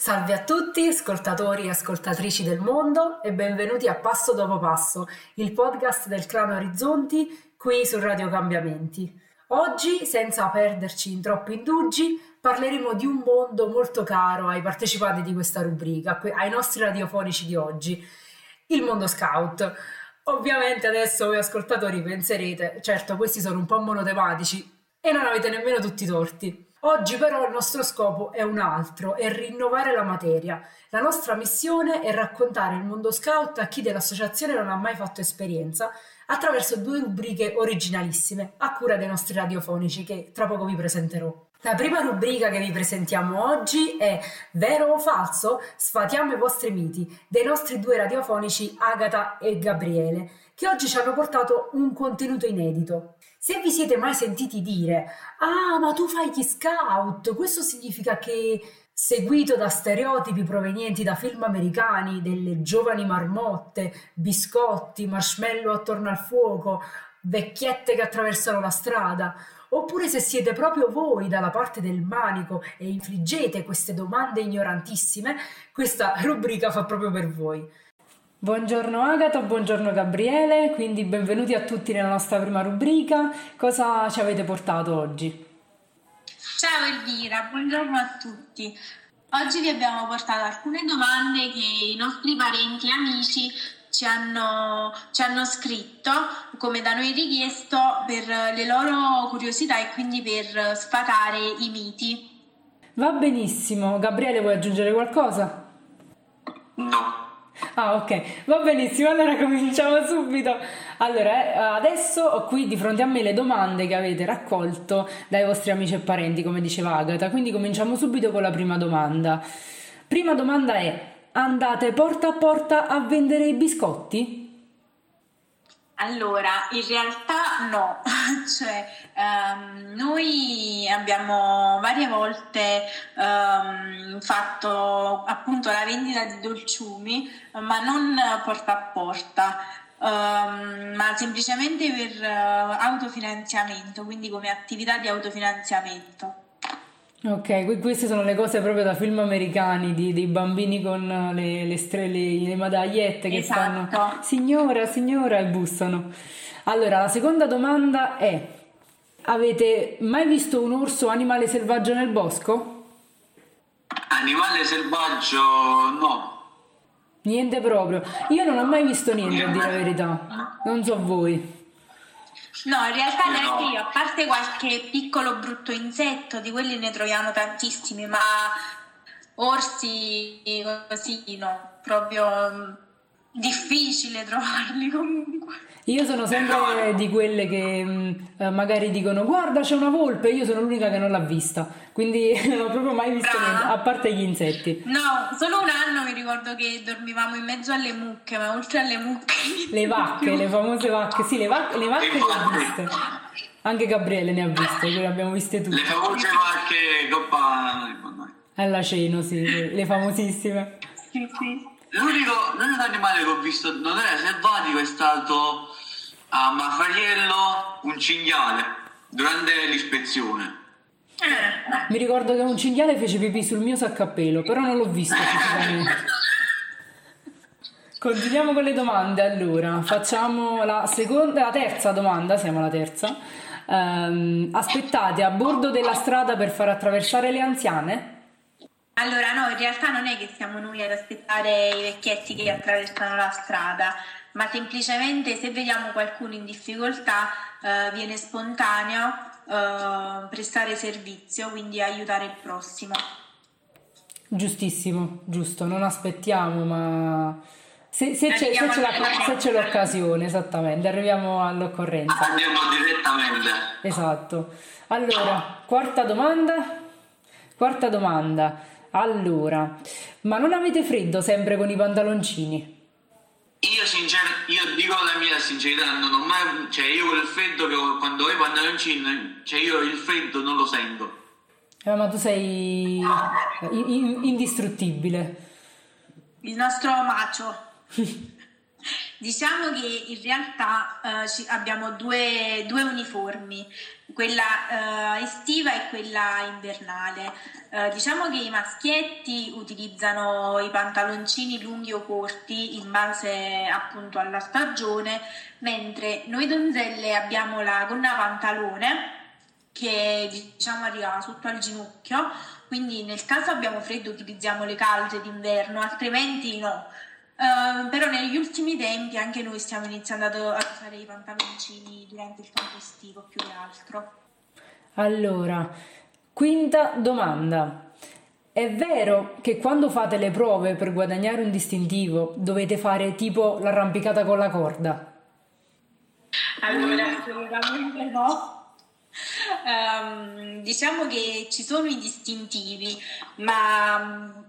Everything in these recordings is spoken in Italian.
Salve a tutti, ascoltatori e ascoltatrici del mondo e benvenuti a Passo dopo Passo, il podcast del clan Orizzonti qui su Radio Cambiamenti. Oggi, senza perderci in troppi indugi, parleremo di un mondo molto caro ai partecipanti di questa rubrica, ai nostri radiofonici di oggi, il mondo scout. Ovviamente adesso voi ascoltatori penserete, certo questi sono un po' monotematici e non avete nemmeno tutti i torti. Oggi però il nostro scopo è un altro, è rinnovare la materia. La nostra missione è raccontare il mondo scout a chi dell'associazione non ha mai fatto esperienza attraverso due rubriche originalissime a cura dei nostri radiofonici che tra poco vi presenterò. La prima rubrica che vi presentiamo oggi è Vero o falso? Sfatiamo i vostri miti dei nostri due radiofonici Agata e Gabriele, che oggi ci hanno portato un contenuto inedito. Se vi siete mai sentiti dire, ah, ma tu fai gli scout, questo significa che seguito da stereotipi provenienti da film americani, delle giovani marmotte, biscotti, marshmallow attorno al fuoco, vecchiette che attraversano la strada, oppure se siete proprio voi dalla parte del manico e infliggete queste domande ignorantissime, questa rubrica fa proprio per voi. Buongiorno Agata, buongiorno Gabriele, quindi benvenuti a tutti nella nostra prima rubrica. Cosa ci avete portato oggi? Ciao Elvira, buongiorno a tutti. Oggi vi abbiamo portato alcune domande che i nostri parenti e amici ci hanno, ci hanno scritto, come da noi richiesto, per le loro curiosità e quindi per sfatare i miti. Va benissimo. Gabriele, vuoi aggiungere qualcosa? No. Ah, ok, va benissimo. Allora cominciamo subito. Allora, eh, adesso ho qui di fronte a me le domande che avete raccolto dai vostri amici e parenti, come diceva Agata. Quindi cominciamo subito con la prima domanda. Prima domanda è: andate porta a porta a vendere i biscotti? Allora, in realtà no, cioè um, noi abbiamo varie volte um, fatto appunto la vendita di dolciumi, ma non porta a porta, um, ma semplicemente per uh, autofinanziamento, quindi come attività di autofinanziamento. Ok, queste sono le cose proprio da film americani, di, dei bambini con le, le, strele, le medagliette che esatto. fanno signora, signora e bussano. Allora, la seconda domanda è, avete mai visto un orso animale selvaggio nel bosco? Animale selvaggio no. Niente proprio. Io non ho mai visto niente, a dire la verità. Non so voi. No, in realtà neanche io, a parte qualche piccolo brutto insetto, di quelli ne troviamo tantissimi, ma orsi così no, proprio mm, difficile trovarli comunque. Io sono sempre di quelle che mm, eh, magari dicono guarda c'è una volpe, io sono l'unica che non l'ha vista, quindi non ho proprio mai visto niente, a parte gli insetti. No, solo un anno mi ricordo che dormivamo in mezzo alle mucche, ma oltre alle mucche... Le vacche, le famose vacche, sì, le, vac- le vacche le ho viste. Anche Gabriele ne ha viste, le abbiamo viste tutte. Le famose vacche coppa... All'aceno, sì, le famosissime. Sì, sì. L'unico, l'unico animale che ho visto non era selvatico è stato a Mafariello un cinghiale durante l'ispezione. Eh. Mi ricordo che un cinghiale fece pipì sul mio sacco a pelo, però non l'ho visto fisicamente. Continuiamo con le domande allora. Facciamo la seconda, la terza domanda, siamo alla terza. Ehm, aspettate a bordo della strada per far attraversare le anziane? Allora no, in realtà non è che siamo noi ad aspettare i vecchietti che attraversano la strada, ma semplicemente se vediamo qualcuno in difficoltà eh, viene spontaneo eh, prestare servizio, quindi aiutare il prossimo. Giustissimo, giusto, non aspettiamo, ma se, se, c'è, se, c'è la, se, c'è, l'occasione, esattamente, arriviamo all'occorrenza. Andiamo direttamente. Esatto. Allora, quarta domanda. Quarta domanda. Allora, ma non avete freddo sempre con i pantaloncini? Io, sincer- io dico la mia sincerità, non ho mai, cioè io il freddo che ho, quando ho i pantaloncini, cioè io il freddo non lo sento. Eh, ma tu sei in- indistruttibile. Il nostro macio. Diciamo che in realtà eh, abbiamo due, due, uniformi, quella eh, estiva e quella invernale. Eh, diciamo che i maschietti utilizzano i pantaloncini lunghi o corti in base appunto alla stagione, mentre noi donzelle abbiamo la gonna pantalone che diciamo arriva sotto al ginocchio, quindi nel caso abbiamo freddo utilizziamo le calze d'inverno, altrimenti no. Uh, però negli ultimi tempi anche noi stiamo iniziando ad, usare i pantaloncini durante il campo estivo più che altro. Allora, quinta domanda. È vero che quando fate le prove per guadagnare un distintivo dovete fare tipo l'arrampicata con la corda? Allora, assolutamente no um, diciamo che ci sono i distintivi, ma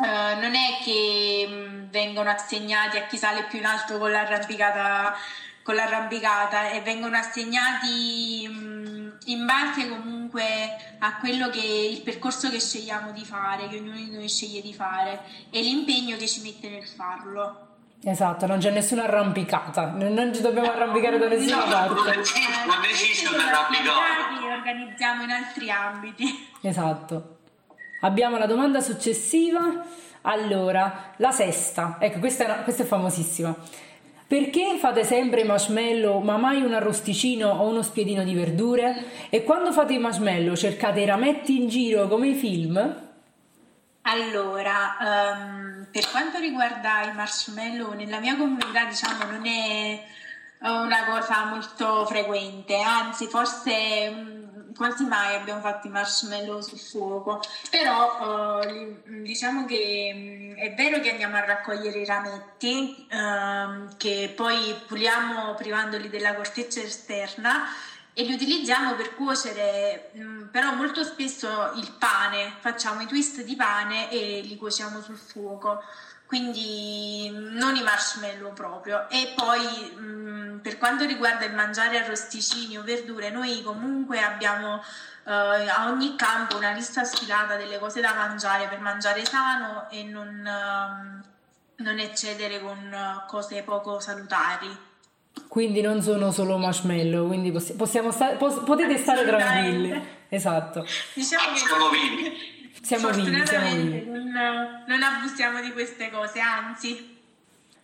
uh, non è che um, vengono assegnati a chi sale più in alto con l'arrampicata, con l'arrampicata e vengono assegnati um, in base comunque a quello che il percorso che scegliamo di fare, che ognuno di noi sceglie di fare e l'impegno che ci mette nel farlo. Esatto, non c'è nessuna arrampicata, non ci dobbiamo arrampicare da nessuna no, parte. Non esiste un'arrampicata. Li organizziamo in altri ambiti. Esatto. Abbiamo la domanda successiva. Allora, la sesta, ecco, questa è, una, questa è famosissima. Perché fate sempre marshmallow ma mai un arrosticino o uno spiedino di verdure? E quando fate i marshmallow cercate i rametti in giro come i film? Allora, um, per quanto riguarda i marshmallow, nella mia comunità diciamo non è una cosa molto frequente, anzi forse quasi mai abbiamo fatto i marshmallow sul fuoco, però uh, diciamo che um, è vero che andiamo a raccogliere i rametti uh, che poi puliamo privandoli della corteccia esterna e li utilizziamo per cuocere mm, però molto spesso il pane, facciamo i twist di pane e li cuociamo sul fuoco, quindi non i marshmallow proprio. E poi mm, per quanto riguarda il mangiare arrosticini o verdure, noi comunque abbiamo eh, a ogni campo una lista sfilata delle cose da mangiare per mangiare sano e non, eh, non eccedere con cose poco salutari. Quindi non sono solo marshmallow, quindi possiamo stare, potete stare tranquilli. Esatto. Diciamo che siamo vivi. Siamo vivi, siamo vivi. Non, non abusiamo di queste cose, anzi.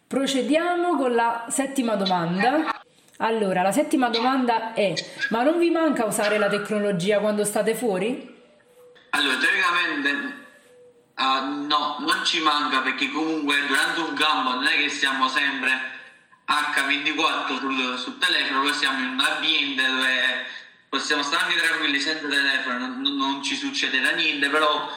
Procediamo con la settima domanda. Allora, la settima domanda è: ma non vi manca usare la tecnologia quando state fuori? Allora, teoricamente uh, no, non ci manca perché comunque durante un campo non è che siamo sempre H24 sul, sul telefono, poi siamo in un ambiente dove possiamo stare anche tranquilli senza telefono, non, non ci succederà niente, però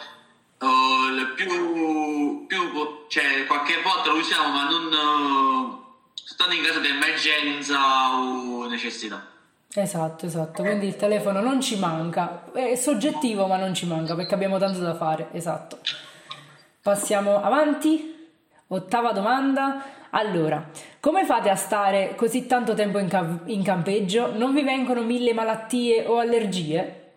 uh, più, più, cioè, qualche volta lo usiamo ma non uh, stando in caso di emergenza o necessità. Esatto, esatto, quindi il telefono non ci manca, è soggettivo ma non ci manca perché abbiamo tanto da fare, esatto. Passiamo avanti, ottava domanda. Allora, come fate a stare così tanto tempo in, ca- in campeggio? Non vi vengono mille malattie o allergie?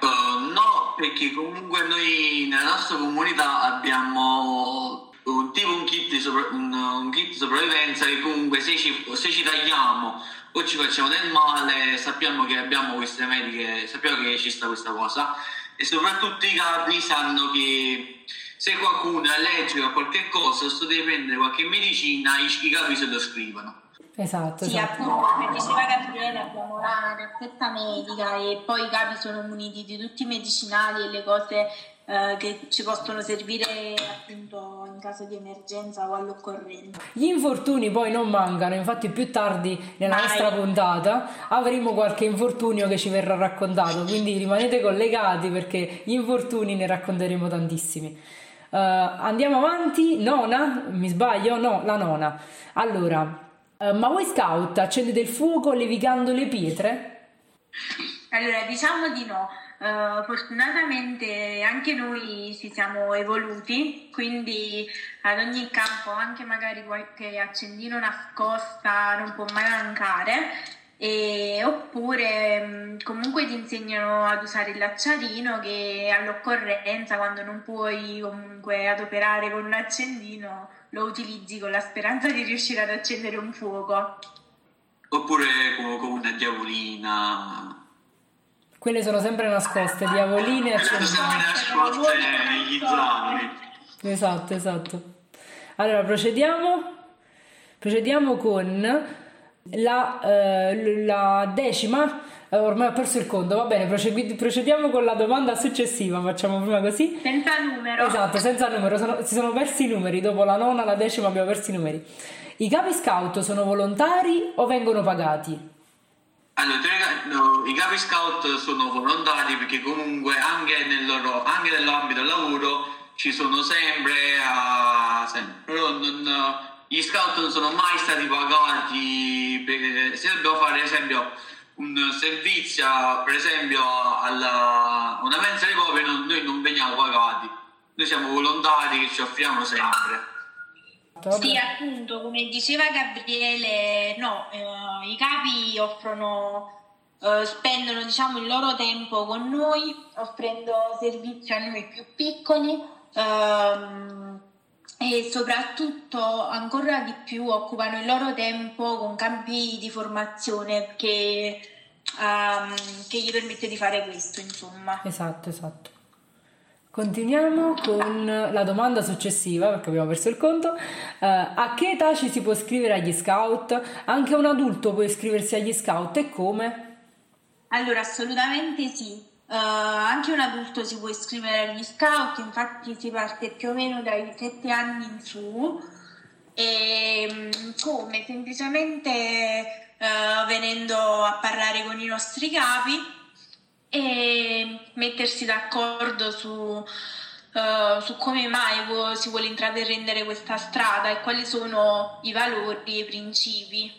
Uh, no, perché comunque noi nella nostra comunità abbiamo un, tipo un kit, di sopra- un, un kit di sopravvivenza che comunque se ci, se ci tagliamo o ci facciamo del male sappiamo che abbiamo queste mediche, sappiamo che ci sta questa cosa e soprattutto i capi sanno che se qualcuno è allergico a qualche cosa o deve prendere qualche medicina, i, i capi se lo scrivono. Esatto, sì, esatto. appunto, come diceva Gabriele, abbiamo la cassetta medica e poi i capi sono muniti di tutti i medicinali e le cose eh, che ci possono servire appunto in caso di emergenza o all'occorrenza. Gli infortuni poi non mancano, infatti più tardi nella Mai. nostra puntata avremo qualche infortunio che ci verrà raccontato, quindi rimanete collegati perché gli infortuni ne racconteremo tantissimi. Uh, andiamo avanti, nona, mi sbaglio? No, la nona. Allora, uh, ma voi scout accendete il fuoco levigando le pietre? Allora, diciamo di no. Uh, fortunatamente anche noi ci siamo evoluti, quindi ad ogni campo anche magari qualche accendino nascosta non può mai mancare e, oppure mm, comunque ti insegnano ad usare il lacciarino che all'occorrenza quando non puoi comunque adoperare con un accendino, lo utilizzi con la speranza di riuscire ad accendere un fuoco. Oppure con, con una diavolina. Quelle sono sempre nascoste, diavoline e accendino. Sono sempre nascoste negli zaini. Esatto, esatto. Allora, procediamo. Procediamo con la, eh, la decima. Eh, ormai ho perso il conto, va bene, procedi- procediamo con la domanda successiva. Facciamo prima così. Senza numero. Esatto, senza numero, sono- si sono persi i numeri. Dopo la nona, la decima abbiamo perso i numeri. I capi scout sono volontari o vengono pagati? Allora, i capi scout sono volontari perché comunque anche, nel loro, anche nell'ambito del lavoro ci sono sempre, a, sempre. però non- gli scout non sono mai stati pagati per- se dobbiamo fare ad esempio un servizio per esempio alla una mensa recovery non- noi non veniamo pagati noi siamo volontari che ci offriamo sempre. Sì, appunto, come diceva Gabriele, no, eh, i capi offrono, eh, spendono diciamo il loro tempo con noi, offrendo servizi a noi più piccoli ehm, e soprattutto ancora di più occupano il loro tempo con campi di formazione che, ehm, che gli permette di fare questo, insomma. Esatto, esatto. Continuiamo con la domanda successiva, perché abbiamo perso il conto. Eh, a che età ci si può iscrivere agli scout? Anche un adulto può iscriversi agli scout e come? Allora, assolutamente sì. Eh, anche un adulto si può iscrivere agli scout, infatti si parte più o meno dai 7 anni in su. E mm, come? Semplicemente eh, venendo a parlare con i nostri capi e mettersi d'accordo su, eh, su come mai si vuole intraprendere questa strada e quali sono i valori e i principi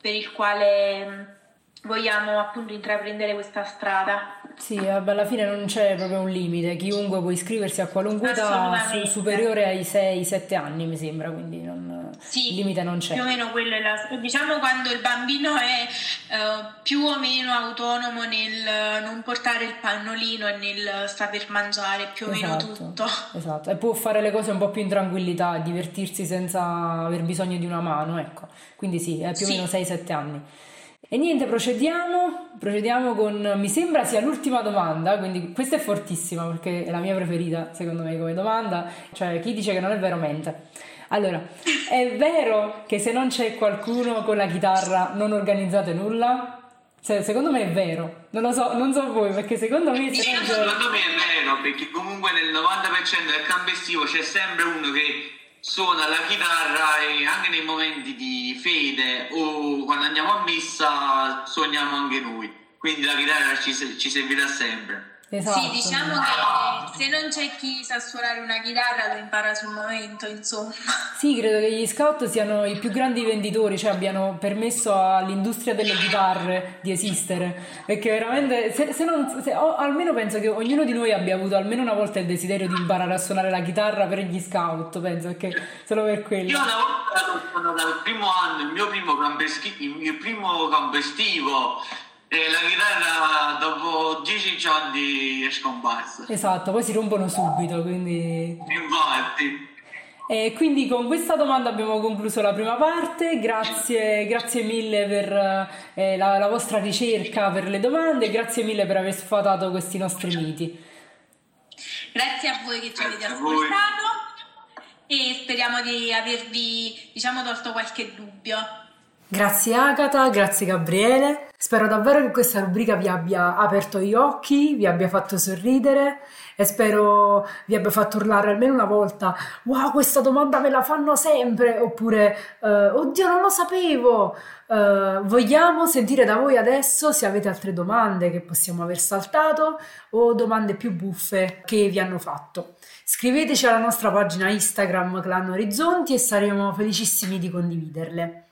per il quale vogliamo appunto intraprendere questa strada. Sì, alla fine non c'è proprio un limite, chiunque può iscriversi a qualunque età superiore ai 6-7 anni, mi sembra, quindi non- Sì, il limite non c'è. Più o meno quello è la... Diciamo quando il bambino è eh, più o meno autonomo nel non portare il pannolino e nel saper mangiare più o meno tutto. esatto, e può fare le cose un po' più in tranquillità, divertirsi senza aver bisogno di una mano, ecco. Quindi sì, è più o Sì. meno 6-7 anni. E niente, procediamo, procediamo con, mi sembra sia l'ultima domanda, quindi questa è fortissima perché è la mia preferita secondo me come domanda, cioè chi dice che non è vero mente. Allora, è vero che se non c'è qualcuno con la chitarra non organizzate nulla? Se- secondo me è vero, non lo so, non so voi perché secondo me non c'è... secondo me è vero perché comunque nel 90% del campo estivo c'è sempre uno che suona la chitarra e anche nei momenti di fede o quando andiamo a messa suoniamo anche noi. Quindi la chitarra ci, ci servirà sempre Esatto. Sì, diciamo che se non c'è chi sa suonare una chitarra lo impara sul momento, insomma. Sì, credo che gli scout siano i più grandi venditori, cioè abbiano permesso all'industria delle chitarre di esistere, perché veramente, se, se non, se- o almeno penso che ognuno di noi abbia avuto almeno una volta il desiderio di imparare a suonare la chitarra per gli scout, penso, perché solo per io quello. una volta sono dal primo anno il mio primo campo, eschi- il mio primo campo estivo e la chitarra dopo 10 giorni è scomparsa Esatto, poi si rompono subito, quindi... infatti. E quindi con questa domanda abbiamo concluso la prima parte, grazie, grazie mille per eh, la, la vostra ricerca, per le domande, grazie mille per aver sfatato questi nostri miti. Grazie a voi che ci avete ascoltato e speriamo di avervi, diciamo, tolto qualche dubbio. Grazie Agata, grazie Gabriele. Spero davvero che questa rubrica vi abbia aperto gli occhi, vi abbia fatto sorridere e spero vi abbia fatto urlare almeno una volta: Wow, questa domanda me la fanno sempre! Oppure eh, Oddio, non lo sapevo! Eh, vogliamo sentire da voi adesso se avete altre domande che possiamo aver saltato o domande più buffe che vi hanno fatto. Scriveteci alla nostra pagina Instagram Clan Orizzonti e saremo felicissimi di condividerle.